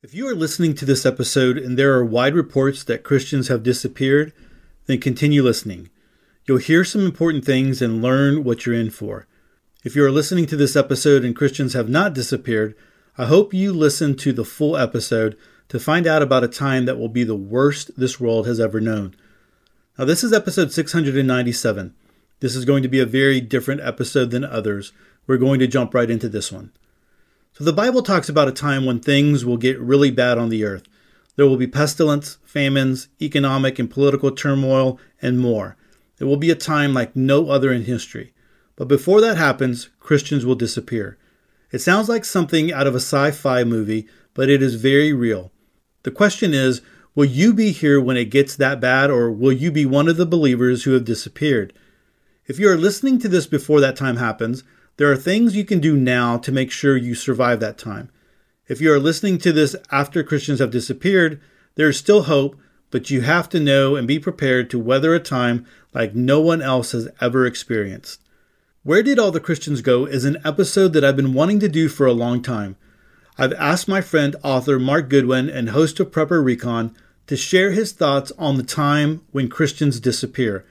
If you are listening to this episode and there are wide reports that Christians have disappeared, then continue listening. You'll hear some important things and learn what you're in for. If you are listening to this episode and Christians have not disappeared, I hope you listen to the full episode to find out about a time that will be the worst this world has ever known. Now, this is episode 697. This is going to be a very different episode than others. We're going to jump right into this one. So the Bible talks about a time when things will get really bad on the earth. There will be pestilence, famines, economic and political turmoil, and more. It will be a time like no other in history. But before that happens, Christians will disappear. It sounds like something out of a sci fi movie, but it is very real. The question is will you be here when it gets that bad, or will you be one of the believers who have disappeared? If you are listening to this before that time happens, there are things you can do now to make sure you survive that time. If you are listening to this after Christians have disappeared, there is still hope, but you have to know and be prepared to weather a time like no one else has ever experienced. Where Did All the Christians Go is an episode that I've been wanting to do for a long time. I've asked my friend, author Mark Goodwin, and host of Prepper Recon, to share his thoughts on the time when Christians disappear.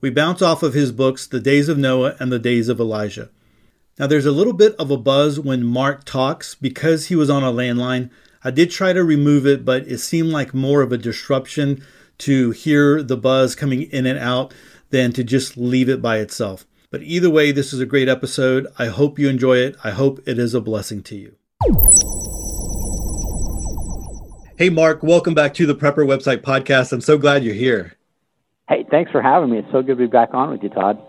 We bounce off of his books, The Days of Noah and The Days of Elijah. Now, there's a little bit of a buzz when Mark talks because he was on a landline. I did try to remove it, but it seemed like more of a disruption to hear the buzz coming in and out than to just leave it by itself. But either way, this is a great episode. I hope you enjoy it. I hope it is a blessing to you. Hey, Mark, welcome back to the Prepper Website Podcast. I'm so glad you're here. Hey, thanks for having me. It's so good to be back on with you, Todd.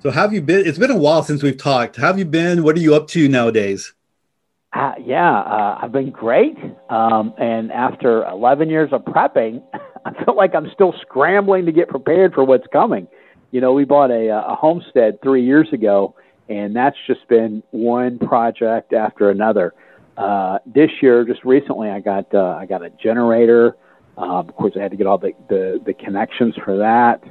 So, have you been? It's been a while since we've talked. Have you been? What are you up to nowadays? Uh, yeah, uh, I've been great. Um, and after 11 years of prepping, I feel like I'm still scrambling to get prepared for what's coming. You know, we bought a, a homestead three years ago, and that's just been one project after another. Uh, this year, just recently, I got uh, I got a generator. Uh, of course, I had to get all the, the, the connections for that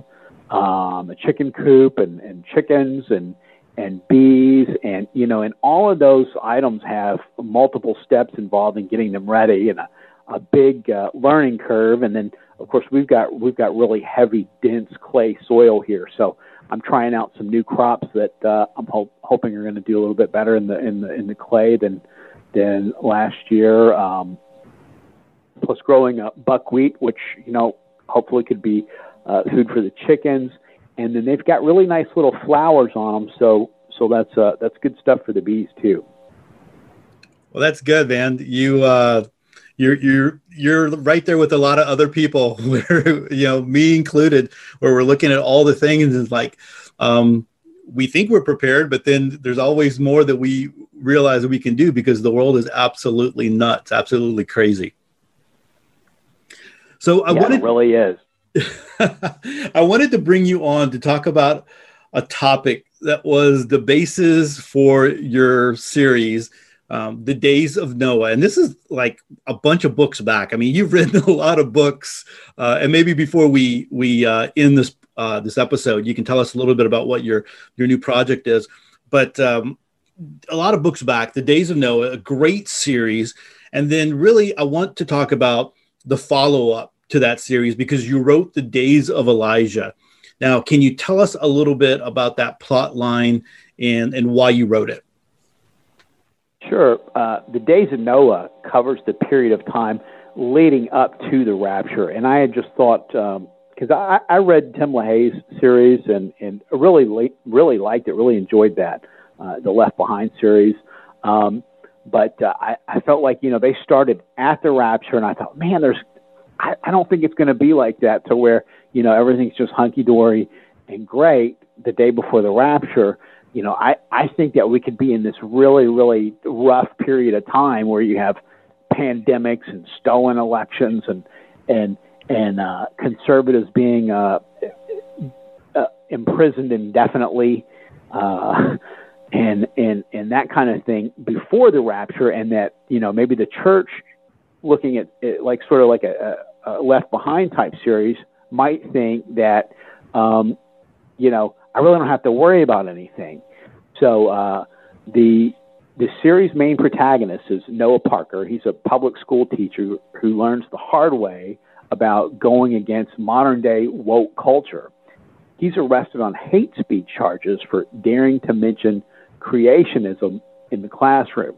um, a chicken coop and, and chickens and and bees and you know and all of those items have multiple steps involved in getting them ready and a, a big uh, learning curve. And then of course we've got we've got really heavy dense clay soil here. So I'm trying out some new crops that uh, I'm ho- hoping are going to do a little bit better in the in the in the clay than than last year. Um, plus growing up buckwheat which you know hopefully could be uh, food for the chickens, and then they've got really nice little flowers on them. So so that's uh, that's good stuff for the bees too. Well, that's good, man. You uh, you're you're you're right there with a lot of other people, where you know me included, where we're looking at all the things and like. Um, we think we're prepared, but then there's always more that we realize that we can do because the world is absolutely nuts, absolutely crazy. So I yeah, wanted, it really is. I wanted to bring you on to talk about a topic that was the basis for your series, um, The Days of Noah. And this is like a bunch of books back. I mean, you've written a lot of books, uh, and maybe before we we uh, end this uh, this episode, you can tell us a little bit about what your your new project is. But um, a lot of books back, The Days of Noah, a great series, and then really I want to talk about the follow up to that series because you wrote The Days of Elijah. Now, can you tell us a little bit about that plot line and, and why you wrote it? Sure. Uh, the Days of Noah covers the period of time leading up to the rapture. And I had just thought, because um, I, I read Tim LaHaye's series and, and really, really liked it, really enjoyed that, uh, the Left Behind series. Um, but uh, I, I felt like, you know, they started at the rapture, and I thought, man, there's I, I don't think it's going to be like that to where you know everything's just hunky dory and great the day before the rapture. You know, I I think that we could be in this really really rough period of time where you have pandemics and stolen elections and and and uh, conservatives being uh, uh, imprisoned indefinitely. Uh, and and and that kind of thing before the rapture, and that you know maybe the church looking at it like sort of like a, a Left Behind type series might think that, um, you know, I really don't have to worry about anything. So uh, the the series' main protagonist is Noah Parker. He's a public school teacher who learns the hard way about going against modern day woke culture. He's arrested on hate speech charges for daring to mention creationism in the classroom.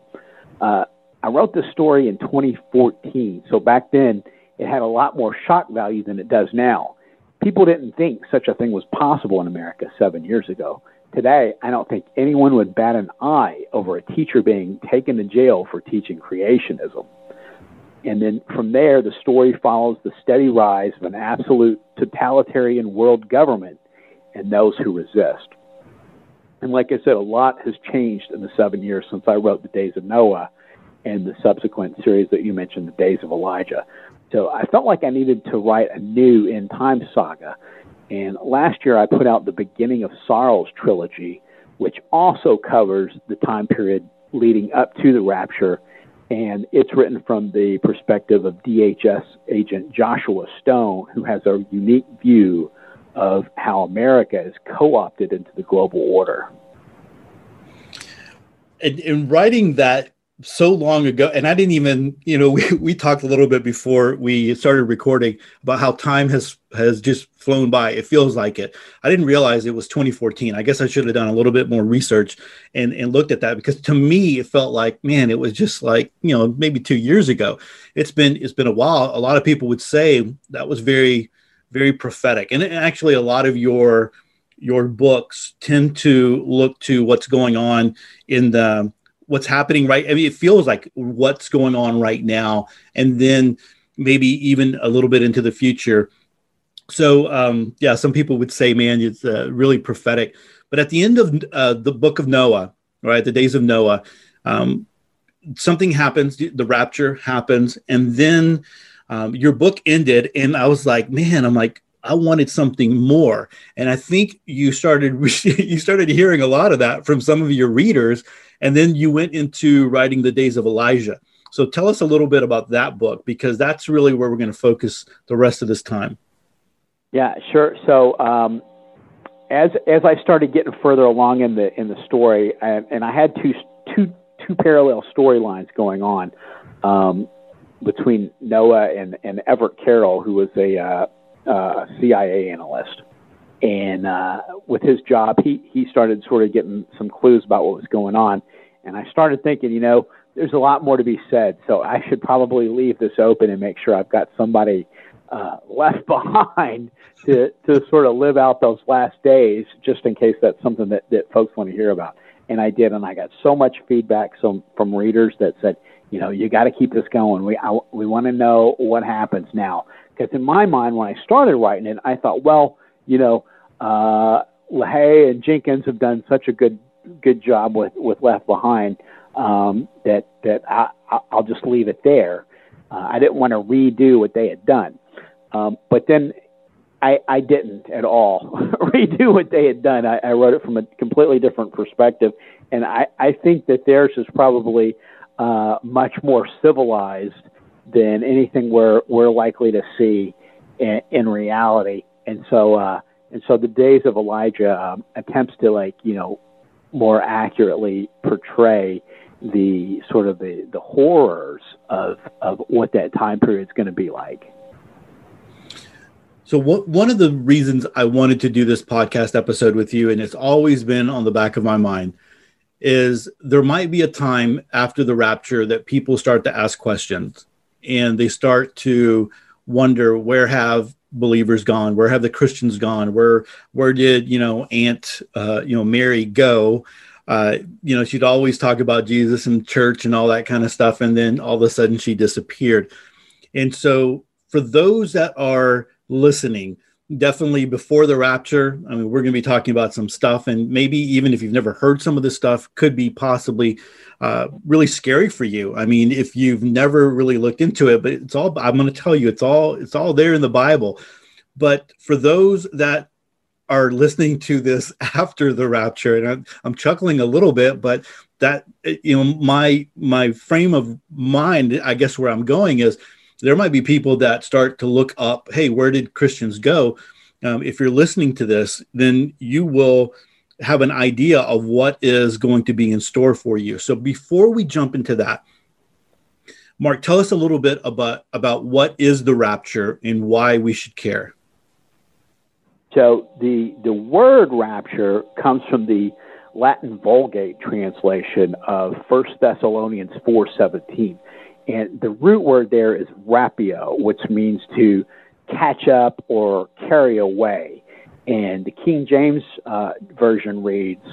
Uh, I wrote this story in 2014, so back then it had a lot more shock value than it does now. People didn't think such a thing was possible in America seven years ago. Today, I don't think anyone would bat an eye over a teacher being taken to jail for teaching creationism. And then from there, the story follows the steady rise of an absolute totalitarian world government and those who resist. And like I said, a lot has changed in the seven years since I wrote The Days of Noah and the subsequent series that you mentioned, The Days of Elijah. So I felt like I needed to write a new end time saga. And last year I put out the Beginning of Sorrows trilogy, which also covers the time period leading up to the rapture. And it's written from the perspective of DHS agent Joshua Stone, who has a unique view of how America is co opted into the global order. And in writing that so long ago and i didn't even you know we, we talked a little bit before we started recording about how time has has just flown by. It feels like it. I didn't realize it was 2014 i guess i should have done a little bit more research and and looked at that because to me it felt like man it was just like you know maybe two years ago. It's been it's been a while. A lot of people would say that was very very prophetic. And actually a lot of your your books tend to look to what's going on in the what's happening right? I mean it feels like what's going on right now and then maybe even a little bit into the future. So um, yeah some people would say man it's uh, really prophetic. But at the end of uh, the book of noah right the days of noah um, something happens the rapture happens and then um, your book ended and i was like man i'm like I wanted something more. And I think you started you started hearing a lot of that from some of your readers and then you went into writing the days of Elijah. So tell us a little bit about that book because that's really where we're going to focus the rest of this time. Yeah, sure. So um, as as I started getting further along in the in the story, and I had two two two parallel storylines going on um, between Noah and and Everett Carroll, who was a uh, uh, CIA analyst and uh, with his job, he he started sort of getting some clues about what was going on, and I started thinking, you know, there's a lot more to be said, so I should probably leave this open and make sure I've got somebody uh, left behind to to sort of live out those last days, just in case that's something that that folks want to hear about. And I did, and I got so much feedback from from readers that said, you know, you got to keep this going. We I, we want to know what happens now, because in my mind, when I started writing it, I thought, well you know, uh, LaHaye and Jenkins have done such a good good job with with Left Behind um, that that I, I'll just leave it there. Uh, I didn't want to redo what they had done, um, but then I, I didn't at all redo what they had done. I, I wrote it from a completely different perspective, and I, I think that theirs is probably uh, much more civilized than anything we're we're likely to see in, in reality and so uh, and so the days of Elijah um, attempts to like you know more accurately portray the sort of the, the horrors of of what that time period is going to be like. So what, one of the reasons I wanted to do this podcast episode with you, and it's always been on the back of my mind, is there might be a time after the rapture that people start to ask questions and they start to wonder where have believers gone? Where have the Christians gone? Where where did you know Aunt uh, you know Mary go? Uh, you know, she'd always talk about Jesus and church and all that kind of stuff, and then all of a sudden she disappeared. And so, for those that are listening, definitely before the rapture, I mean, we're going to be talking about some stuff, and maybe even if you've never heard some of this stuff, could be possibly uh, really scary for you. I mean, if you've never really looked into it, but it's all I'm going to tell you, it's all it's all there in the Bible. But for those that are listening to this after the rapture, and I'm, I'm chuckling a little bit, but that you know, my my frame of mind, I guess where I'm going is there might be people that start to look up, hey, where did Christians go? Um, if you're listening to this, then you will have an idea of what is going to be in store for you. So before we jump into that, Mark, tell us a little bit about about what is the rapture and why we should care. So the the word rapture comes from the Latin Vulgate translation of 1 Thessalonians 4:17. And the root word there is rapio, which means to catch up or carry away. And the King James uh, version reads,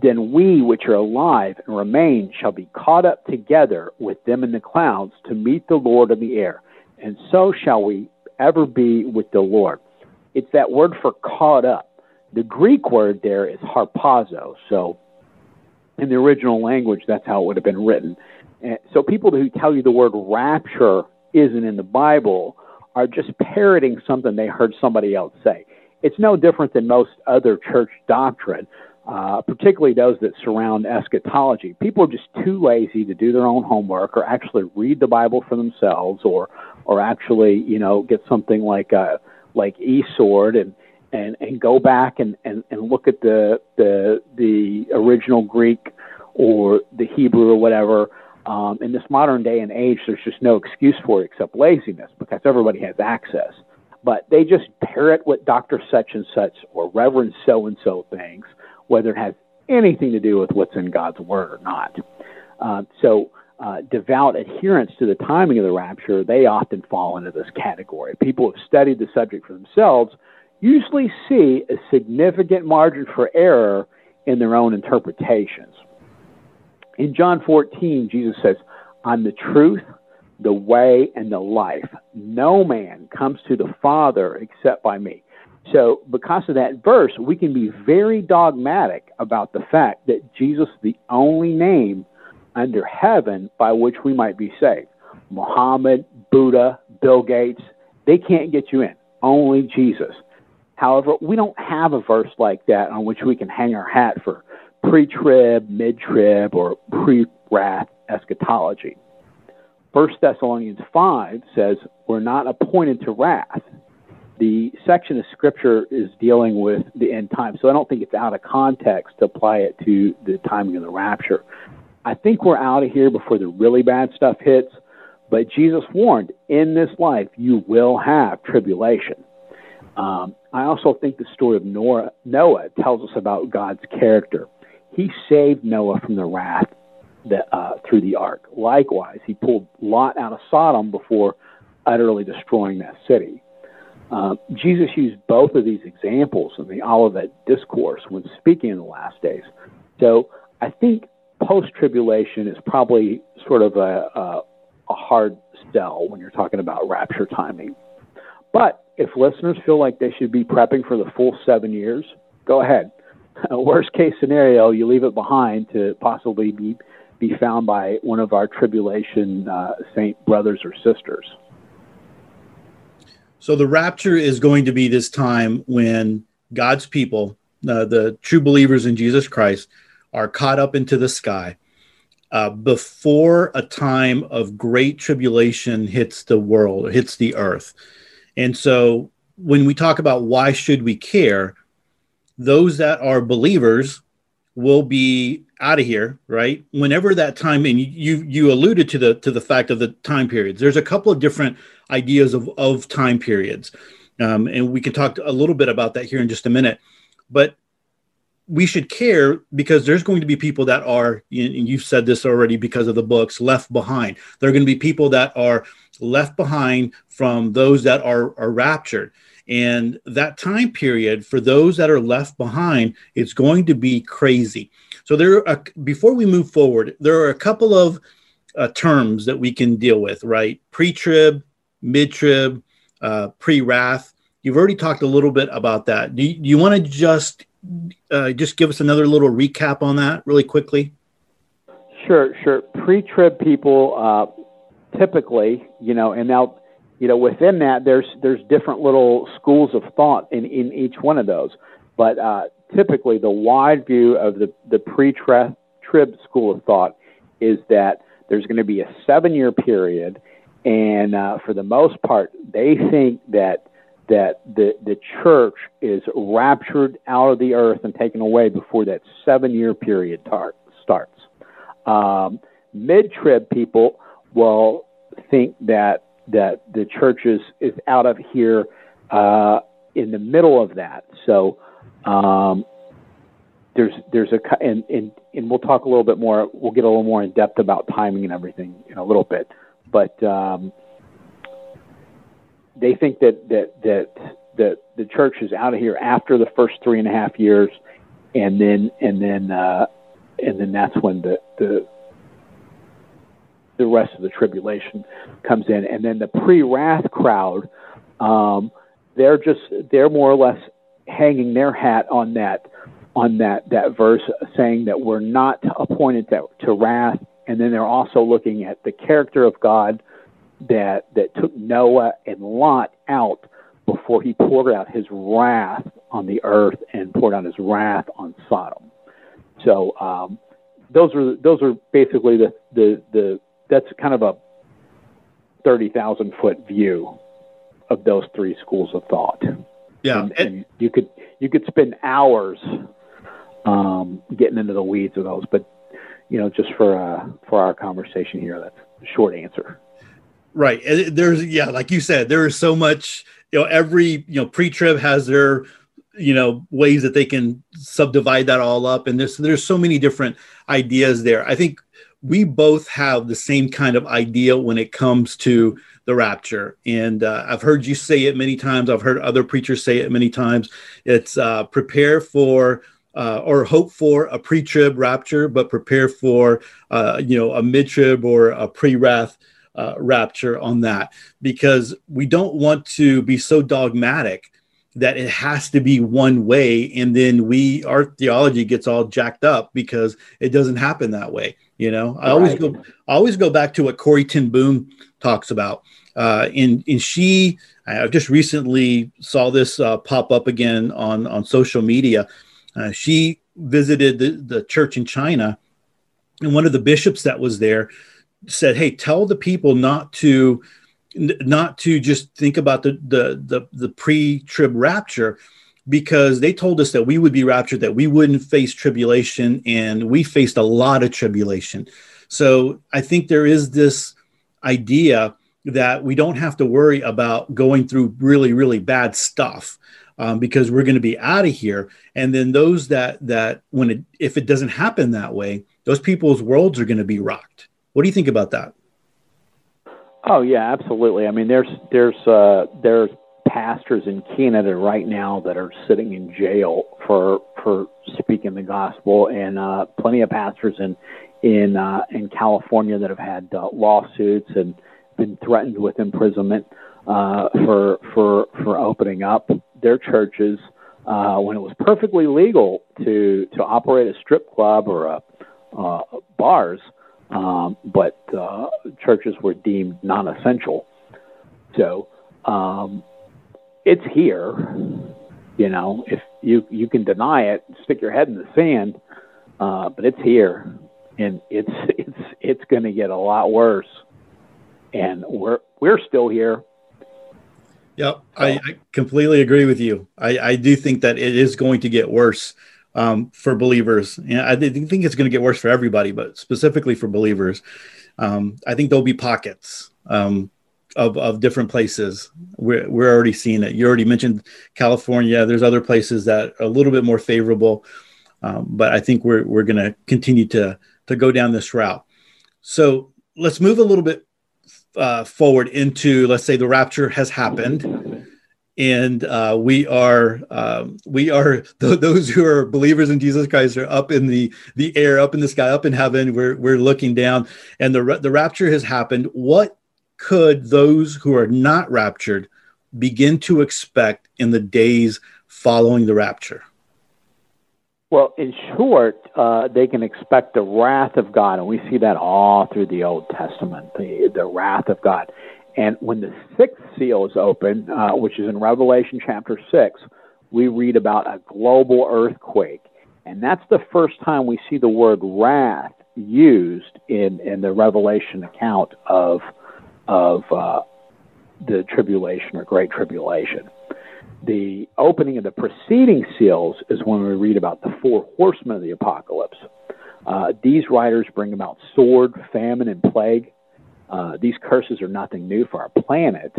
Then we which are alive and remain shall be caught up together with them in the clouds to meet the Lord in the air. And so shall we ever be with the Lord. It's that word for caught up. The Greek word there is harpazo. So in the original language, that's how it would have been written. And so people who tell you the word rapture isn't in the Bible are just parroting something they heard somebody else say. It's no different than most other church doctrine, uh, particularly those that surround eschatology. People are just too lazy to do their own homework or actually read the Bible for themselves or or actually, you know, get something like uh, like eSword and and and go back and, and, and look at the the the original Greek or the Hebrew or whatever. Um, in this modern day and age, there's just no excuse for it except laziness because everybody has access. But they just parrot what Doctor Such and Such or Reverend So and So thinks, whether it has anything to do with what's in God's Word or not. Uh, so uh, devout adherence to the timing of the rapture, they often fall into this category. People have studied the subject for themselves usually see a significant margin for error in their own interpretations. In John 14, Jesus says, I'm the truth, the way, and the life. No man comes to the Father except by me. So, because of that verse, we can be very dogmatic about the fact that Jesus is the only name under heaven by which we might be saved. Muhammad, Buddha, Bill Gates, they can't get you in. Only Jesus. However, we don't have a verse like that on which we can hang our hat for pre trib, mid trib, or pre wrath eschatology. 1 Thessalonians 5 says, We're not appointed to wrath. The section of Scripture is dealing with the end time, so I don't think it's out of context to apply it to the timing of the rapture. I think we're out of here before the really bad stuff hits, but Jesus warned, In this life you will have tribulation. Um, I also think the story of Noah, Noah tells us about God's character. He saved Noah from the wrath that, uh, through the ark. Likewise, he pulled Lot out of Sodom before utterly destroying that city. Uh, Jesus used both of these examples in the Olivet Discourse when speaking in the last days. So I think post tribulation is probably sort of a, a, a hard sell when you're talking about rapture timing. But if listeners feel like they should be prepping for the full seven years, go ahead. Worst case scenario, you leave it behind to possibly be, be found by one of our tribulation uh, saint brothers or sisters. So the rapture is going to be this time when God's people, uh, the true believers in Jesus Christ, are caught up into the sky uh, before a time of great tribulation hits the world, hits the earth. And so when we talk about why should we care, those that are believers will be out of here, right? Whenever that time, and you you alluded to the to the fact of the time periods. There's a couple of different ideas of of time periods, um, and we can talk a little bit about that here in just a minute. But we should care because there's going to be people that are, and you've said this already because of the books, left behind. There are going to be people that are left behind from those that are, are raptured. And that time period for those that are left behind, it's going to be crazy. So there, are, before we move forward, there are a couple of uh, terms that we can deal with, right? Pre-trib, mid-trib, uh, pre-wrath. You've already talked a little bit about that. Do you, do you want to just uh, just give us another little recap on that really quickly? Sure, sure. Pre-trib people uh, typically, you know, and now, you know, within that, there's there's different little schools of thought in in each one of those. But uh, typically, the wide view of the the pre-trib school of thought is that there's going to be a seven-year period, and uh, for the most part, they think that that the the church is raptured out of the earth and taken away before that seven year period tar- starts. Um, Mid trib people will think that that the church is, is out of here uh, in the middle of that. So um, there's there's a and, and and we'll talk a little bit more. We'll get a little more in depth about timing and everything in a little bit, but. Um, they think that that that that the church is out of here after the first three and a half years, and then and then uh, and then that's when the the the rest of the tribulation comes in, and then the pre-wrath crowd, um, they're just they're more or less hanging their hat on that on that that verse, saying that we're not appointed to, to wrath, and then they're also looking at the character of God that that took Noah and Lot out before he poured out his wrath on the earth and poured out his wrath on Sodom. So um, those are those are basically the the the that's kind of a thirty thousand foot view of those three schools of thought. Yeah, and, and you could you could spend hours um, getting into the weeds of those, but you know, just for uh, for our conversation here, that's a short answer. Right. There's yeah, like you said, there is so much. You know, every you know pre-trib has their you know ways that they can subdivide that all up, and there's there's so many different ideas there. I think we both have the same kind of idea when it comes to the rapture, and uh, I've heard you say it many times. I've heard other preachers say it many times. It's uh, prepare for uh, or hope for a pre-trib rapture, but prepare for uh, you know a mid-trib or a pre-wrath uh, rapture on that because we don't want to be so dogmatic that it has to be one way and then we our theology gets all jacked up because it doesn't happen that way you know? I always go I always go back to what Corrie ten Boom talks about uh and and she i just recently saw this uh, pop up again on on social media. Uh, she visited the, the church in china and one of the bishops that was there said, "Hey, tell the people not to." not to just think about the the the, the pre-trib rapture because they told us that we would be raptured that we wouldn't face tribulation and we faced a lot of tribulation so i think there is this idea that we don't have to worry about going through really really bad stuff um, because we're going to be out of here and then those that that when it if it doesn't happen that way those people's worlds are going to be rocked what do you think about that? Oh yeah, absolutely. I mean, there's there's uh, there's pastors in Canada right now that are sitting in jail for for speaking the gospel, and uh, plenty of pastors in in uh, in California that have had uh, lawsuits and been threatened with imprisonment uh, for for for opening up their churches uh, when it was perfectly legal to to operate a strip club or a uh, bars um, but uh, churches were deemed non-essential. So um, it's here. You know, if you you can deny it, stick your head in the sand, uh, but it's here, and it's it's it's going to get a lot worse. And we're we're still here. Yep. I, I, completely agree with you. I, I do think that it is going to get worse um, for believers. And I think it's going to get worse for everybody, but specifically for believers, um, I think there'll be pockets um, of, of different places. We're, we're already seeing it. You already mentioned California. There's other places that are a little bit more favorable, um, but I think we're, we're going to continue to, to go down this route. So let's move a little bit uh, forward into, let's say the rapture has happened and uh, we are um, we are th- those who are believers in Jesus Christ are up in the the air, up in the sky, up in heaven. We're we're looking down, and the the rapture has happened. What could those who are not raptured begin to expect in the days following the rapture? Well, in short, uh, they can expect the wrath of God, and we see that all through the Old Testament, the the wrath of God. And when the sixth seal is open, uh, which is in Revelation chapter 6, we read about a global earthquake. And that's the first time we see the word wrath used in, in the Revelation account of, of uh, the tribulation or great tribulation. The opening of the preceding seals is when we read about the four horsemen of the apocalypse. Uh, these writers bring about sword, famine, and plague. Uh, these curses are nothing new for our planet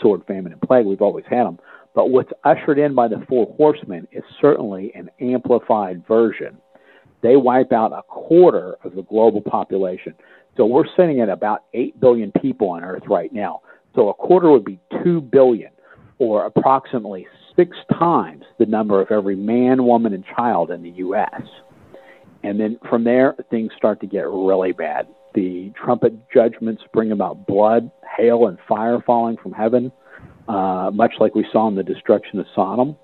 sword, famine, and plague. We've always had them. But what's ushered in by the four horsemen is certainly an amplified version. They wipe out a quarter of the global population. So we're sitting at about 8 billion people on Earth right now. So a quarter would be 2 billion, or approximately six times the number of every man, woman, and child in the U.S. And then from there, things start to get really bad. The trumpet judgments bring about blood, hail, and fire falling from heaven, uh, much like we saw in the destruction of Sodom.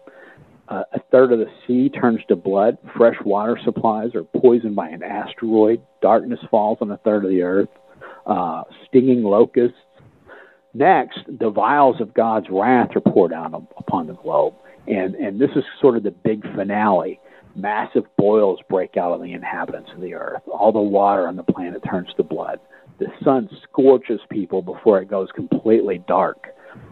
Uh, a third of the sea turns to blood. Fresh water supplies are poisoned by an asteroid. Darkness falls on a third of the earth. Uh, stinging locusts. Next, the vials of God's wrath are poured out upon the globe. And, and this is sort of the big finale massive boils break out on the inhabitants of the earth. All the water on the planet turns to blood. The sun scorches people before it goes completely dark.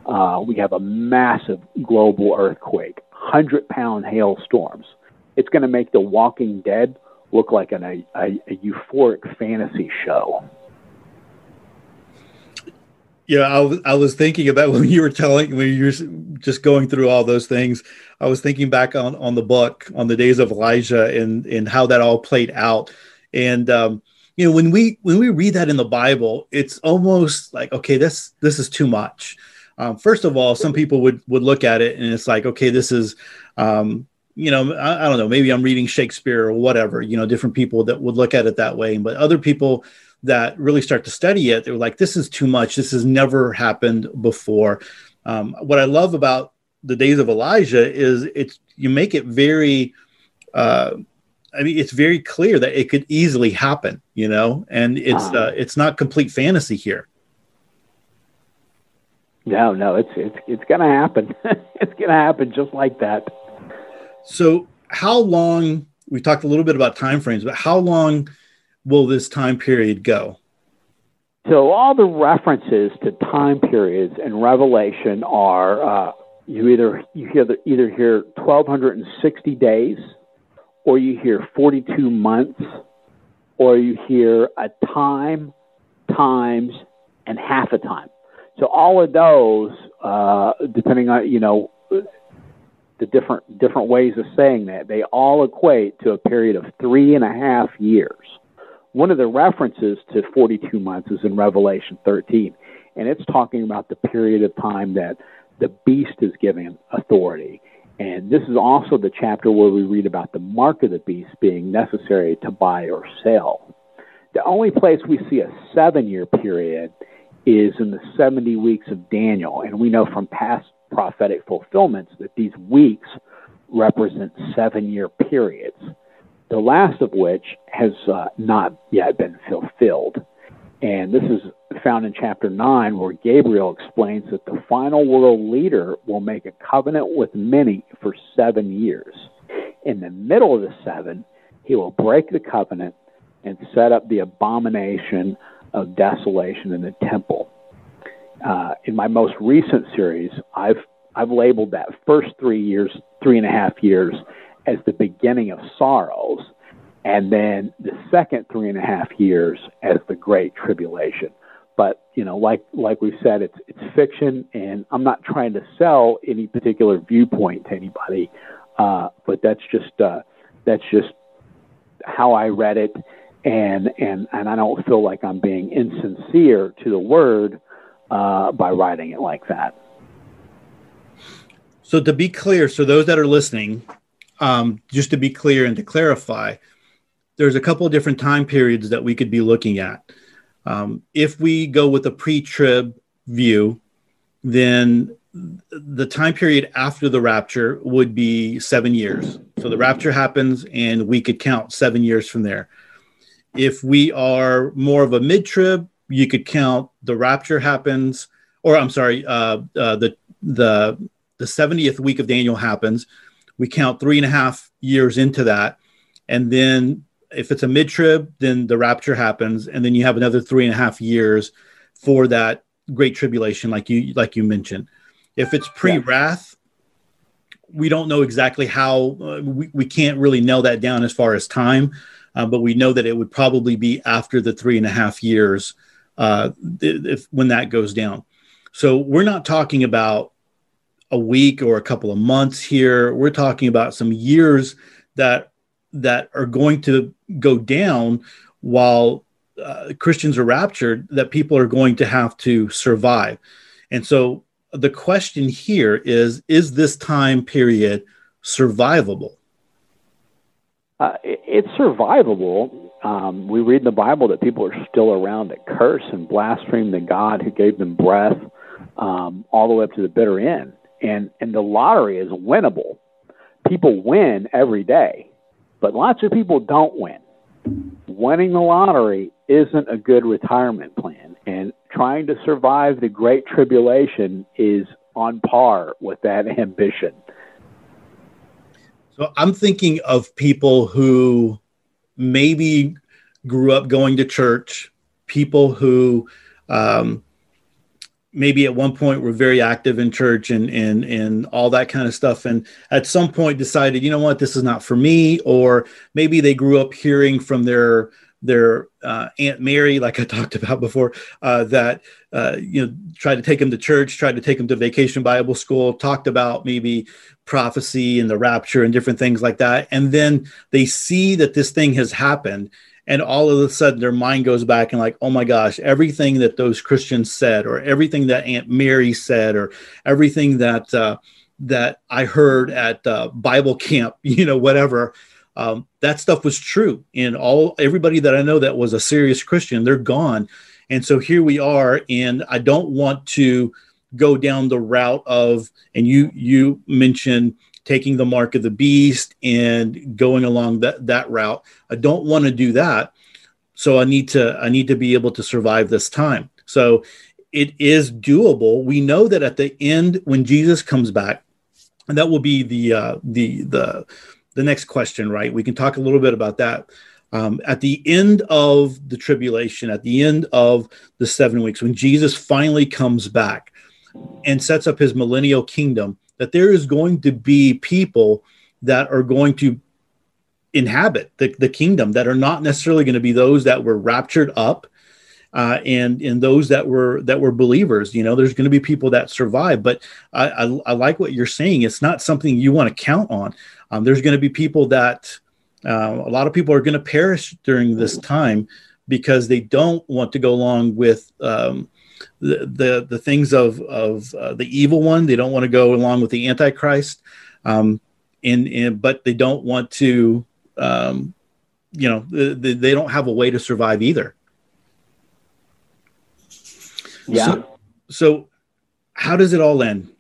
Uh, we have a massive global earthquake, 100 pound hailstorms. It's going to make The Walking Dead look like an, a, a, a euphoric fantasy show. Yeah, I was, I was thinking about when you were telling when you were just going through all those things. I was thinking back on on the book on the days of Elijah and and how that all played out. And um, you know, when we when we read that in the Bible, it's almost like okay, this this is too much. Um, first of all, some people would would look at it and it's like okay, this is um, you know I, I don't know maybe I'm reading Shakespeare or whatever. You know, different people that would look at it that way, but other people that really start to study it, they're like, this is too much. This has never happened before. Um, what I love about the days of Elijah is it's you make it very uh, I mean it's very clear that it could easily happen, you know, and it's uh, it's not complete fantasy here. No, no, it's it's it's gonna happen. it's gonna happen just like that. So how long we talked a little bit about time frames, but how long will this time period go? So all the references to time periods in Revelation are uh, you either you hear the, either hear 1260 days or you hear 42 months or you hear a time times and half a time so all of those uh, depending on you know the different different ways of saying that they all equate to a period of three and a half years one of the references to 42 months is in revelation 13 and it's talking about the period of time that the beast is given authority. And this is also the chapter where we read about the mark of the beast being necessary to buy or sell. The only place we see a seven year period is in the 70 weeks of Daniel. And we know from past prophetic fulfillments that these weeks represent seven year periods, the last of which has uh, not yet been fulfilled. And this is found in chapter 9, where Gabriel explains that the final world leader will make a covenant with many for seven years. In the middle of the seven, he will break the covenant and set up the abomination of desolation in the temple. Uh, in my most recent series, I've I've labeled that first three years, three and a half years, as the beginning of sorrows, and then the second three and a half years as the Great Tribulation. But you know, like like we said, it's it's fiction, and I'm not trying to sell any particular viewpoint to anybody. Uh, but that's just uh, that's just how I read it, and and and I don't feel like I'm being insincere to the word uh, by writing it like that. So to be clear, so those that are listening, um, just to be clear and to clarify, there's a couple of different time periods that we could be looking at. Um, if we go with a pre-trib view, then the time period after the rapture would be seven years. So the rapture happens, and we could count seven years from there. If we are more of a mid-trib, you could count the rapture happens, or I'm sorry, uh, uh, the the the 70th week of Daniel happens. We count three and a half years into that, and then if it's a mid trib, then the rapture happens, and then you have another three and a half years for that great tribulation, like you like you mentioned. If it's pre wrath, we don't know exactly how uh, we, we can't really nail that down as far as time, uh, but we know that it would probably be after the three and a half years uh, if when that goes down. So we're not talking about a week or a couple of months here. We're talking about some years that that are going to go down while uh, Christians are raptured. That people are going to have to survive, and so the question here is: Is this time period survivable? Uh, it's survivable. Um, we read in the Bible that people are still around that curse and blaspheme the God who gave them breath um, all the way up to the bitter end. And, and the lottery is winnable. People win every day, but lots of people don't win. Winning the lottery isn't a good retirement plan. And trying to survive the Great Tribulation is on par with that ambition. So I'm thinking of people who maybe grew up going to church, people who um, maybe at one point we were very active in church and and and all that kind of stuff, and at some point decided, you know what, this is not for me, or maybe they grew up hearing from their their uh, Aunt Mary, like I talked about before, uh, that uh, you know tried to take them to church, tried to take them to vacation Bible school, talked about maybe prophecy and the rapture and different things like that. And then they see that this thing has happened. And all of a sudden, their mind goes back and, like, oh my gosh, everything that those Christians said, or everything that Aunt Mary said, or everything that uh, that I heard at uh, Bible camp, you know, whatever, um, that stuff was true. And all everybody that I know that was a serious Christian, they're gone. And so here we are, and I don't want to go down the route of and you you mentioned taking the mark of the beast and going along that that route. I don't want to do that. So i need to i need to be able to survive this time. So it is doable. We know that at the end when jesus comes back and that will be the uh, the the the next question right? We can talk a little bit about that. Um, at the end of the tribulation at the end of the seven weeks when jesus finally comes back and sets up his millennial kingdom, that there is going to be people that are going to inhabit the, the kingdom that are not necessarily going to be those that were raptured up uh, and and those that were that were believers. You know there's going to be people that survive but I, I, I like what you're saying. It's not something you want to count on. Um, there's going to be people that uh, a lot of people are going to perish during this time because they don't want to go along with um, the the, the things of of uh, the evil one. They don't want to go along with the antichrist, um, and, and but they don't want to, um, you know, they, they don't have a way to survive either. Yeah. So, so how does it all end?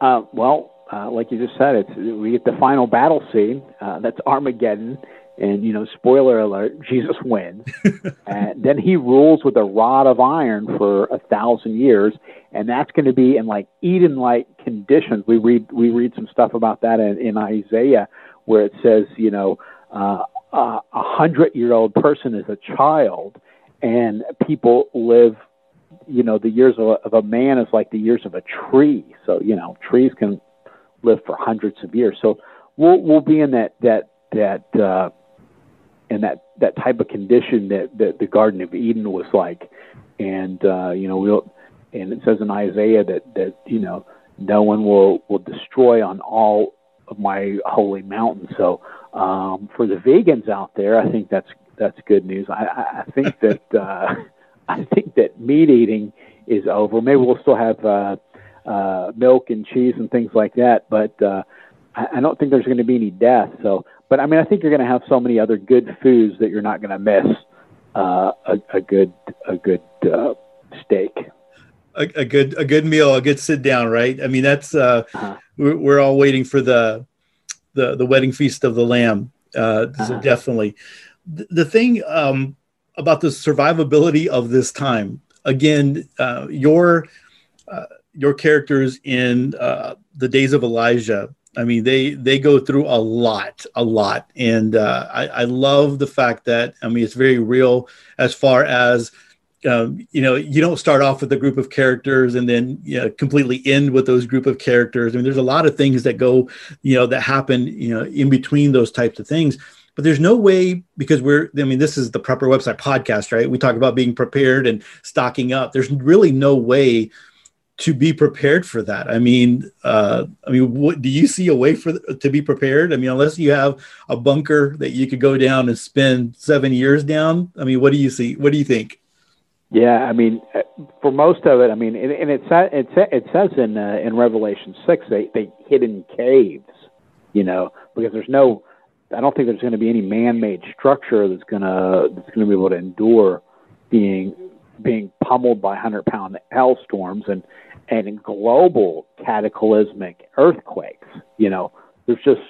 Uh, well, uh, like you just said, it's we get the final battle scene. Uh, that's Armageddon, and you know, spoiler alert: Jesus wins, and then he rules with a rod of iron for a thousand years, and that's going to be in like Eden-like conditions. We read we read some stuff about that in, in Isaiah, where it says, you know, uh, a hundred-year-old person is a child, and people live. You know, the years of a, of a man is like the years of a tree. So you know, trees can live for hundreds of years. So we'll we'll be in that that that uh, and that that type of condition that, that the Garden of Eden was like. And uh, you know, we'll and it says in Isaiah that that you know no one will will destroy on all of my holy mountain. So um, for the vegans out there, I think that's that's good news. I, I think that uh, I think that meat eating is over. Maybe we'll still have uh, uh, milk and cheese and things like that, but uh, I, I don't think there's going to be any death. So but I mean, I think you're going to have so many other good foods that you're not going to miss uh, a, a, good a good uh, steak. A, a, good a good meal, a good sit down, right? I mean, that's uh, uh-huh. we're, we're, all waiting for the the the wedding feast of the lamb. Uh, uh-huh. So definitely, the, the thing um, about the survivability of this time. Again, uh, your uh, your characters in uh, the days of Elijah I mean, they they go through a lot, a lot, and uh, I, I love the fact that I mean it's very real as far as um, you know you don't start off with a group of characters and then you know, completely end with those group of characters. I mean there's a lot of things that go you know that happen you know in between those types of things. But there's no way because we're i mean this is the prepper website podcast right? We talk about being prepared and stocking up. There's really no way to be prepared for that. I mean, uh, I mean, what do you see a way for to be prepared? I mean, unless you have a bunker that you could go down and spend seven years down. I mean, what do you see? What do you think? Yeah, I mean, uh, for most of it, I mean, and, and it, it, it says in uh, in Revelation six they they hid in caves, you know, because there's no, I don't think there's going to be any man-made structure that's gonna that's going to be able to endure being being pummeled by hundred pound hailstorms and and global cataclysmic earthquakes. You know, there's just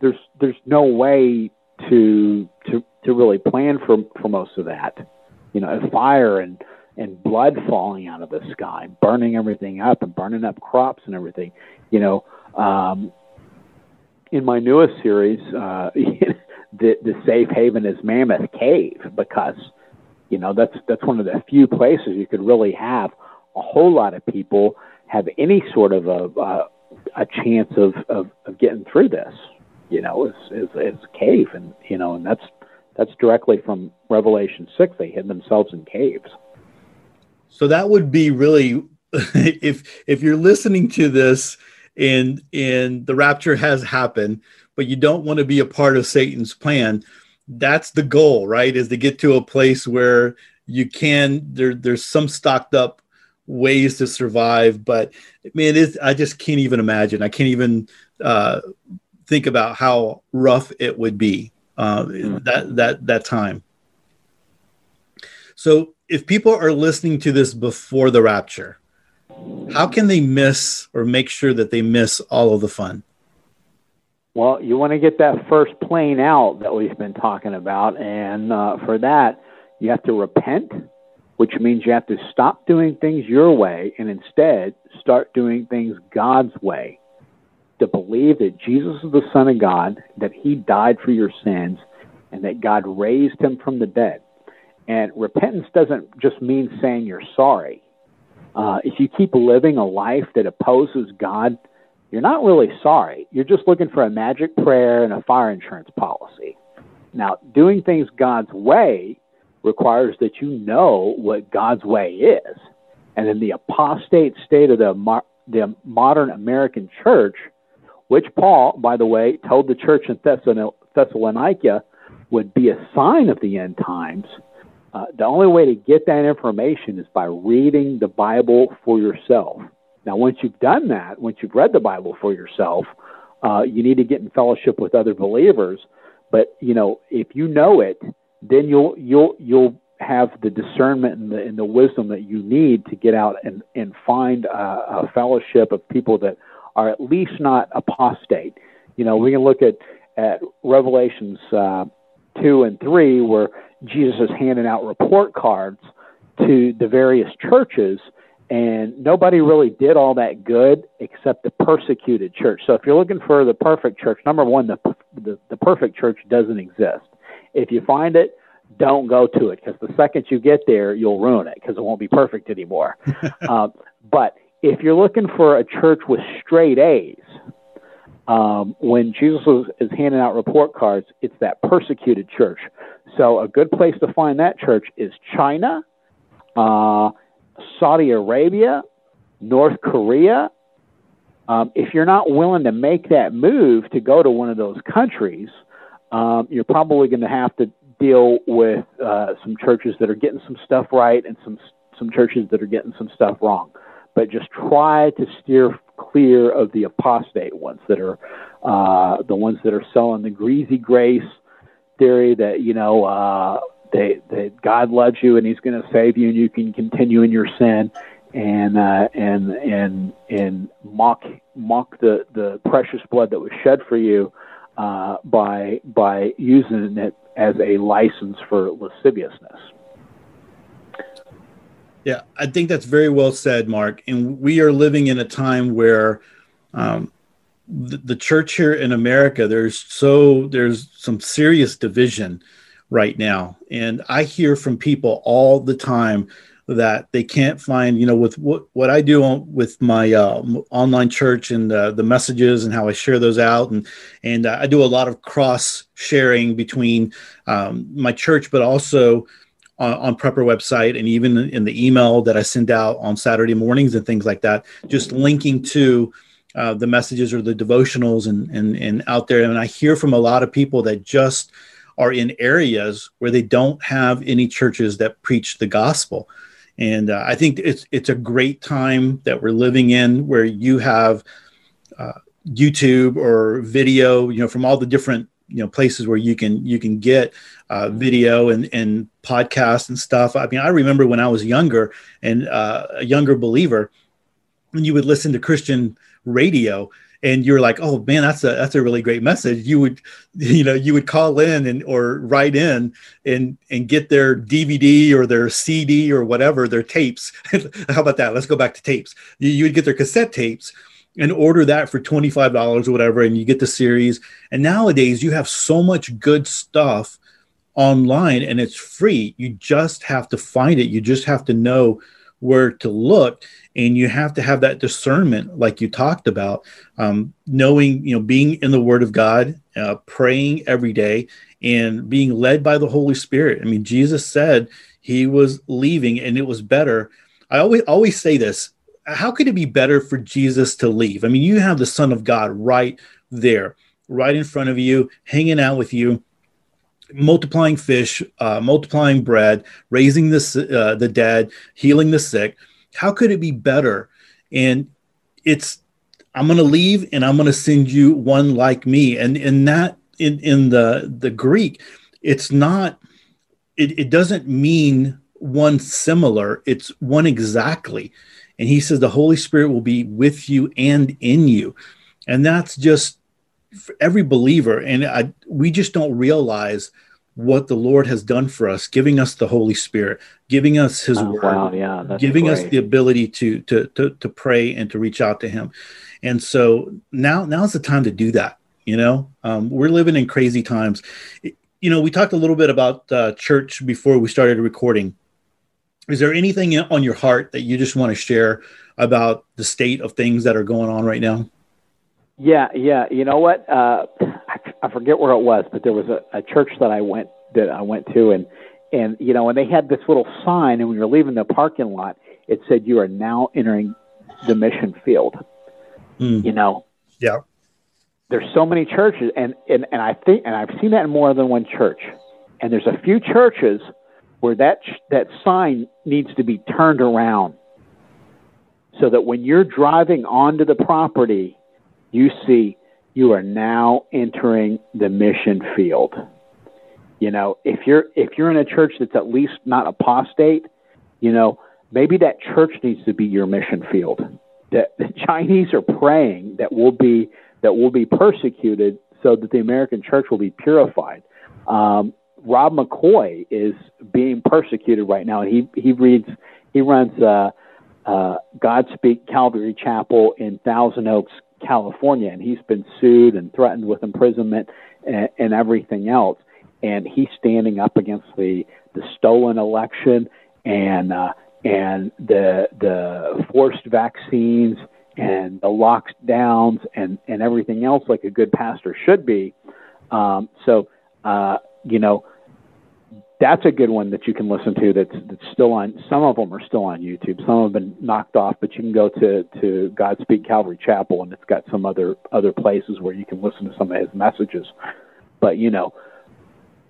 there's there's no way to to to really plan for for most of that. You know, and fire and and blood falling out of the sky, burning everything up and burning up crops and everything. You know, um, in my newest series, uh, the the safe haven is Mammoth Cave because you know that's that's one of the few places you could really have a whole lot of people have any sort of a uh, a chance of, of, of getting through this. You know, is is is cave, and you know, and that's that's directly from Revelation six. They hid themselves in caves. So that would be really, if if you're listening to this and and the rapture has happened, but you don't want to be a part of Satan's plan, that's the goal, right? Is to get to a place where you can there there's some stocked up ways to survive but man it, i just can't even imagine. I can't even uh, think about how rough it would be uh, mm. that that that time. So if people are listening to this before the rapture how can they miss or make sure that they miss all of the fun? Well you want to get that first plane out that we've been talking about and uh, for that you have to repent which means you have to stop doing things your way and instead start doing things God's way. To believe that Jesus is the Son of God, that He died for your sins, and that God raised Him from the dead. And repentance doesn't just mean saying you're sorry. Uh, if you keep living a life that opposes God, you're not really sorry. You're just looking for a magic prayer and a fire insurance policy. Now, doing things God's way requires that you know what God's way is. And in the apostate state of the, the modern American church, which Paul, by the way, told the church in Thessalonica would be a sign of the end times, uh, the only way to get that information is by reading the Bible for yourself. Now, once you've done that, once you've read the Bible for yourself, uh, you need to get in fellowship with other believers. But you know, if you know it, then you'll you'll you'll have the discernment and the, and the wisdom that you need to get out and and find a, a fellowship of people that are at least not apostate. You know, we can look at at Revelations uh, two and three where Jesus is handing out report cards to the various churches and nobody really did all that good except the persecuted church. So if you're looking for the perfect church, number one, the the, the perfect church doesn't exist. If you find it, don't go to it because the second you get there, you'll ruin it because it won't be perfect anymore. uh, but if you're looking for a church with straight A's, um, when Jesus is handing out report cards, it's that persecuted church. So a good place to find that church is China, uh, Saudi Arabia, North Korea. Um, if you're not willing to make that move to go to one of those countries, um, you're probably going to have to deal with uh, some churches that are getting some stuff right and some some churches that are getting some stuff wrong. But just try to steer clear of the apostate ones that are uh, the ones that are selling the greasy grace theory that you know uh, they, that God loves you and He's going to save you and you can continue in your sin and uh, and and and mock mock the the precious blood that was shed for you uh, by by using it as a license for lasciviousness. Yeah, I think that's very well said, Mark. And we are living in a time where um, the, the, church here in America, there's so there's some serious division right now, and I hear from people all the time that they can't find you know with what, what i do on, with my uh, online church and uh, the messages and how i share those out and and uh, i do a lot of cross sharing between um, my church but also on, on prepper website and even in the email that i send out on saturday mornings and things like that just linking to uh, the messages or the devotionals and, and and out there. And i hear from a lot of people that just are in areas where they don't have any churches that preach the gospel and uh, I think it's it's a great time that we're living in where you have uh, YouTube or video, you know, from all the different you know places where you can you can get uh, video and and podcasts and stuff. I mean, I remember when I was younger and uh, a younger believer, when you would listen to Christian radio and you're like, oh man, that's a that's a really great message. You would, you know, you would call in and or write in and and get their DVD or their CD or whatever their tapes. How about that? Let's go back to tapes. You, you would get their cassette tapes and order that for twenty five dollars or whatever, and you get the series. And nowadays, you have so much good stuff online, and it's free. You just have to find it. You just have to know where to look and you have to have that discernment like you talked about um, knowing you know being in the word of god uh, praying every day and being led by the holy spirit. I mean jesus said he was leaving and it was better. I always always say this how could it be better for jesus to leave? I mean you have the son of god right there right in front of you hanging out with you multiplying fish uh, multiplying bread raising the, uh, the dead healing the sick how could it be better? And it's I'm going to leave and I'm going to send you one like me. And in that in in the the Greek, it's not it, it doesn't mean one similar, it's one exactly. And he says the Holy Spirit will be with you and in you. And that's just for every believer. And I, we just don't realize what the Lord has done for us, giving us the Holy Spirit, giving us His oh, Word, wow, yeah, giving great. us the ability to, to to to pray and to reach out to Him. And so now now's the time to do that. You know, um, we're living in crazy times. You know, we talked a little bit about uh, church before we started recording. Is there anything on your heart that you just want to share about the state of things that are going on right now? Yeah, yeah. You know what? Uh, I, I forget where it was, but there was a, a church that I went that I went to, and and you know, and they had this little sign, and when you're leaving the parking lot, it said, "You are now entering the mission field." Mm. You know. Yeah. There's so many churches, and, and and I think, and I've seen that in more than one church. And there's a few churches where that that sign needs to be turned around, so that when you're driving onto the property, you see you are now entering the mission field. You know, if you're if you're in a church that's at least not apostate, you know, maybe that church needs to be your mission field. That the Chinese are praying that will be that will be persecuted so that the American church will be purified. Um, Rob McCoy is being persecuted right now, and he he reads he runs uh, uh, Godspeak Calvary Chapel in Thousand Oaks, California, and he's been sued and threatened with imprisonment and, and everything else. And he's standing up against the the stolen election and uh, and the the forced vaccines and the lockdowns and and everything else like a good pastor should be. Um, so uh, you know that's a good one that you can listen to. That's that's still on. Some of them are still on YouTube. Some have been knocked off, but you can go to to Godspeak Calvary Chapel, and it's got some other other places where you can listen to some of his messages. But you know,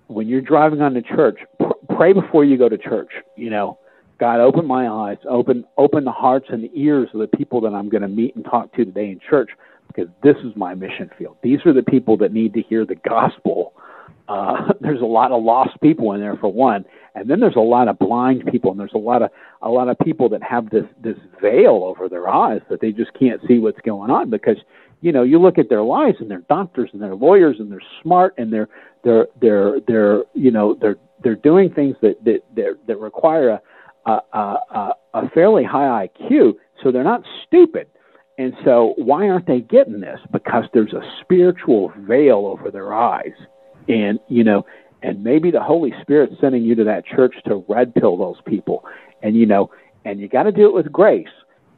when you're driving on to church, pr- pray before you go to church. You know, God, open my eyes, open open the hearts and the ears of the people that I'm going to meet and talk to today in church, because this is my mission field. These are the people that need to hear the gospel uh, there's a lot of lost people in there for one, and then there's a lot of blind people, and there's a lot of a lot of people that have this this veil over their eyes that they just can't see what's going on because you know you look at their lives and they're doctors and they're lawyers and they're smart and they're they're they're they're you know they're they're doing things that that that, that require a a, a a fairly high IQ, so they're not stupid. And so, why aren't they getting this? Because there's a spiritual veil over their eyes and you know and maybe the holy spirit's sending you to that church to red pill those people and you know, and you got to do it with grace.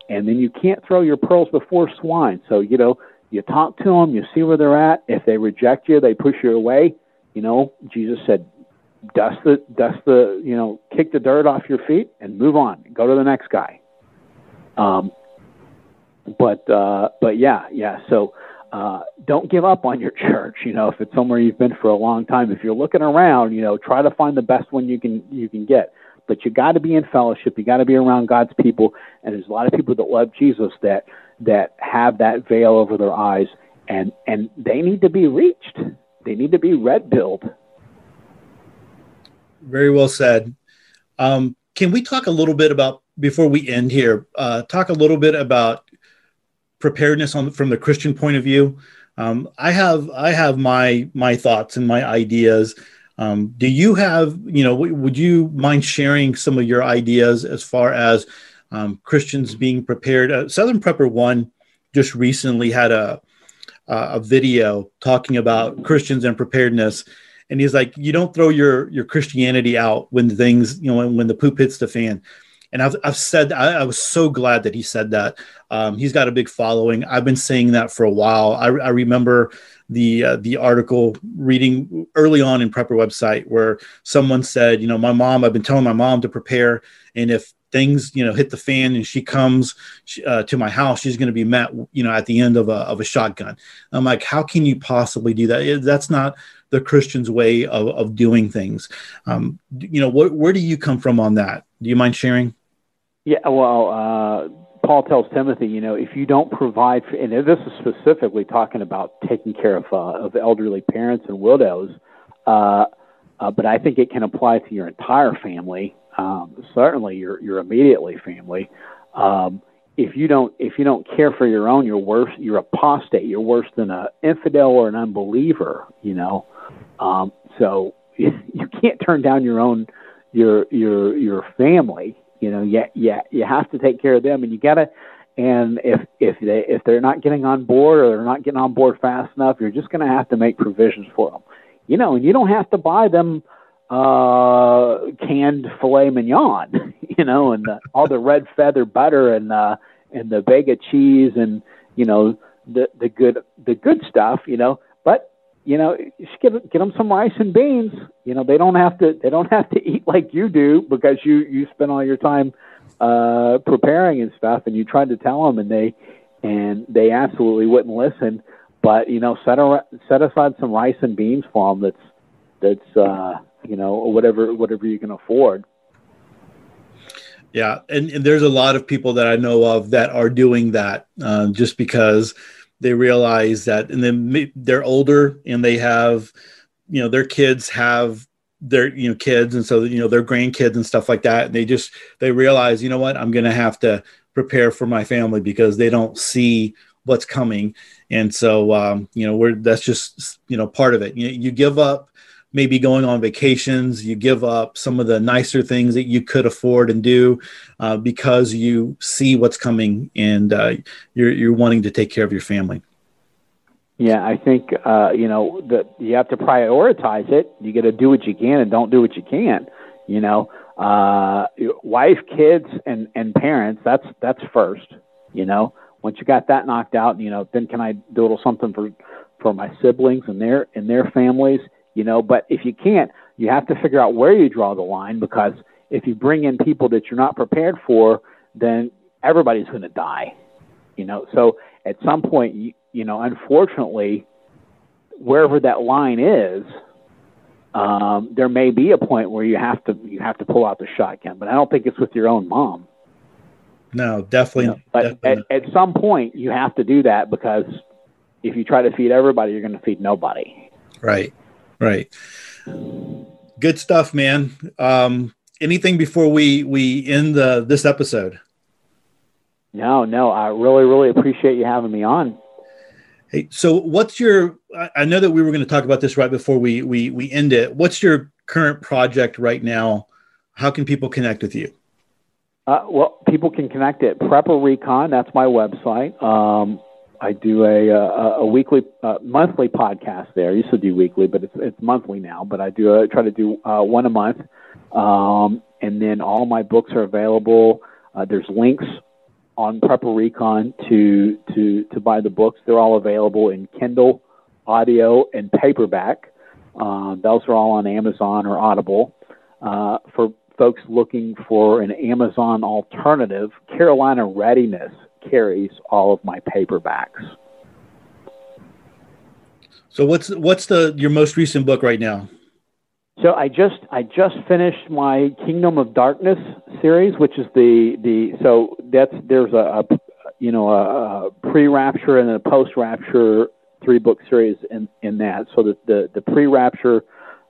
And then you can't throw your pearls before swine. So you know, you talk to them, you see where they're at. If they reject you, they push you away. You know, Jesus said, dust the dust the you know, kick the dirt off your feet and move on. Go to the next guy. Um, but uh, but yeah, yeah. So uh, don't give up on your church. You know, if it's somewhere you've been for a long time, if you're looking around, you know, try to find the best one you can you can get. But you got to be in fellowship. You got to be around God's people. And there's a lot of people that love Jesus that that have that veil over their eyes, and and they need to be reached. They need to be red pilled. Very well said. Um, can we talk a little bit about before we end here? Uh, talk a little bit about preparedness on from the Christian point of view. Um, I have I have my my thoughts and my ideas. Um, do you have you know w- would you mind sharing some of your ideas as far as um, Christians being prepared? Uh, Southern Prepper One just recently had a a video talking about Christians and preparedness, and he's like, you don't throw your your Christianity out when things you know when, when the poop hits the fan and I've, I've said I, I, was so glad that he said that. Um, he's got a big following. I've been saying that for a while. I, I remember the uh, the article reading early on in Prepper website where someone said, you know, my mom. I've been telling my mom to prepare, and if things you know hit the fan and she comes uh, to my house she's going to be met you know at the end of a, of a shotgun i'm like how can you possibly do that that's not the christian's way of, of doing things um, you know wh- where do you come from on that do you mind sharing yeah, well, uh, Paul tells Timothy, you know, if you don't provide, for, and this is specifically talking about taking care of uh, of elderly parents and widows, uh, uh, but I think it can apply to your entire family, um, certainly your your immediately family. Um, if you don't if you don't care for your own, you're worse. You're apostate. You're worse than an infidel or an unbeliever. You know, um, so you can't turn down your own your your your family you know, yeah, yeah, you have to take care of them, and you gotta. And if if they if they're not getting on board or they're not getting on board fast enough, you're just going to have to make provisions for them. You know, and you don't have to buy them uh canned filet mignon, you know, and the, all the red feather butter and uh and the Bega cheese and you know the the good the good stuff, you know. But you know, just get get them some rice and beans. You know, they don't have to they don't have to eat like you do because you you spend all your time uh, preparing and stuff, and you tried to tell them, and they and they absolutely wouldn't listen. But you know, set a, set aside some rice and beans for them. That's that's uh, you know whatever whatever you can afford. Yeah, and, and there's a lot of people that I know of that are doing that um, just because they realize that and then they're older and they have you know their kids have their you know kids and so you know their grandkids and stuff like that. And they just they realize you know what? I'm going to have to prepare for my family because they don't see what's coming. And so um, you know we're that's just you know part of it. You, you give up maybe going on vacations, you give up some of the nicer things that you could afford and do uh, because you see what's coming and uh, you're, you're wanting to take care of your family. Yeah, I think uh, you know that you have to prioritize it. You got to do what you can and don't do what you can't. You know, uh, wife, kids, and and parents. That's that's first. You know, once you got that knocked out, you know, then can I do a little something for for my siblings and their and their families? You know. But if you can't, you have to figure out where you draw the line because if you bring in people that you're not prepared for, then everybody's going to die, you know. So at some point, you, you know, unfortunately, wherever that line is, um, there may be a point where you have to you have to pull out the shotgun. But I don't think it's with your own mom. No, definitely. You know, but definitely. At, at some point, you have to do that because if you try to feed everybody, you're going to feed nobody. Right. Right. Good stuff, man. Um, anything before we we end the this episode? No, no. I really, really appreciate you having me on. Hey, so what's your? I know that we were going to talk about this right before we we we end it. What's your current project right now? How can people connect with you? Uh, well, people can connect at Prepper Recon. That's my website. Um, I do a a, a weekly, uh, monthly podcast there. I used to do weekly, but it's it's monthly now. But I do a, try to do uh, one a month, um, and then all my books are available. Uh, there's links on Prepper Recon to to to buy the books. They're all available in Kindle, audio, and paperback. Uh, those are all on Amazon or Audible. Uh, for folks looking for an Amazon alternative, Carolina Readiness carries all of my paperbacks. So what's what's the your most recent book right now? So I just I just finished my Kingdom of Darkness series, which is the the so that's there's a, a you know a, a pre-rapture and a post-rapture three book series in in that. So the the, the pre-rapture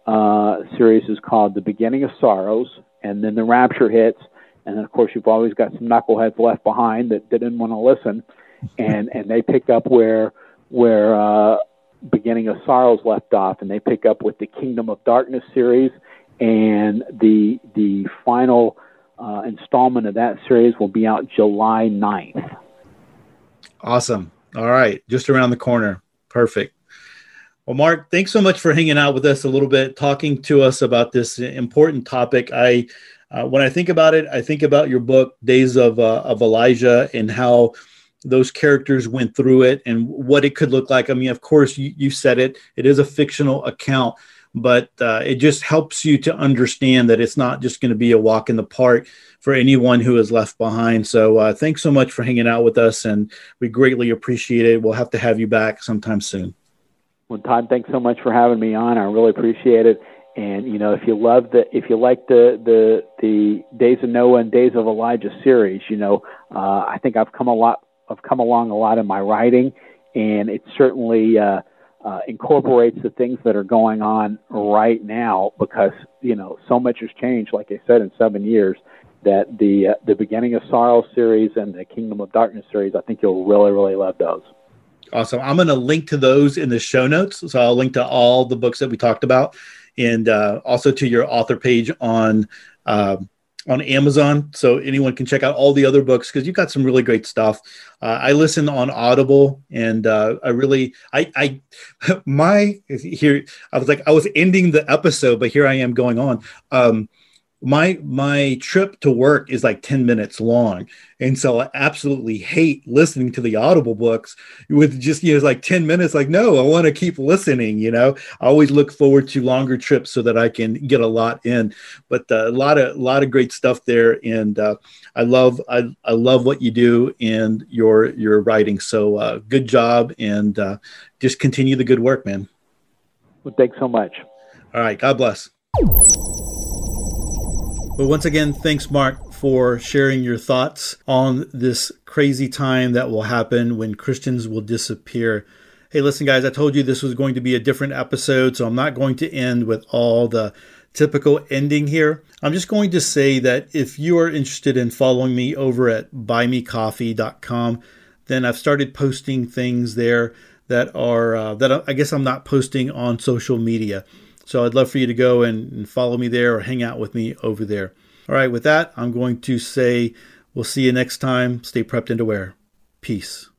uh, series is called The Beginning of Sorrows, and then the rapture hits, and then of course you've always got some knuckleheads left behind that, that didn't want to listen, and and they pick up where where uh, beginning of sorrows left off, and they pick up with the Kingdom of Darkness series, and the the final uh, installment of that series will be out July 9th. Awesome. All right, just around the corner. Perfect. Well, Mark, thanks so much for hanging out with us a little bit, talking to us about this important topic. I, uh, when I think about it, I think about your book, Days of uh, of Elijah, and how those characters went through it and what it could look like. I mean, of course, you, you said it; it is a fictional account, but uh, it just helps you to understand that it's not just going to be a walk in the park for anyone who is left behind. So, uh, thanks so much for hanging out with us, and we greatly appreciate it. We'll have to have you back sometime soon. Well, Todd, thanks so much for having me on. I really appreciate it. And you know, if you love the, if you like the the the Days of Noah and Days of Elijah series, you know, uh, I think I've come a lot, I've come along a lot in my writing, and it certainly uh, uh, incorporates the things that are going on right now because you know so much has changed. Like I said, in seven years, that the uh, the beginning of Sorrow series and the Kingdom of Darkness series, I think you'll really really love those. Awesome. I'm going to link to those in the show notes. So I'll link to all the books that we talked about and uh, also to your author page on. Uh, on Amazon, so anyone can check out all the other books because you've got some really great stuff. Uh, I listen on Audible, and uh, I really, I, I, my here, I was like, I was ending the episode, but here I am going on. Um, my my trip to work is like 10 minutes long. And so i absolutely hate listening to the audible books with just you know like 10 minutes like no i want to keep listening you know? I always look forward to longer trips so that i can get a lot in. But uh, a lot of a lot of great stuff there. And uh, i love I, I love what you do and your your writing. So uh, good job and uh, just continue the good work man. Well thanks so much. All right. God bless but once again, thanks, Mark, for sharing your thoughts on this crazy time that will happen when Christians will disappear. Hey, listen, guys, I told you this was going to be a different episode, so I'm not going to end with all the typical ending here. I'm just going to say that if you are interested in following me over at buymecoffee.com, then I've started posting things there that are uh, that I guess I'm not posting on social media. So I'd love for you to go and, and follow me there or hang out with me over there. All right, with that, I'm going to say we'll see you next time. Stay prepped and aware. Peace.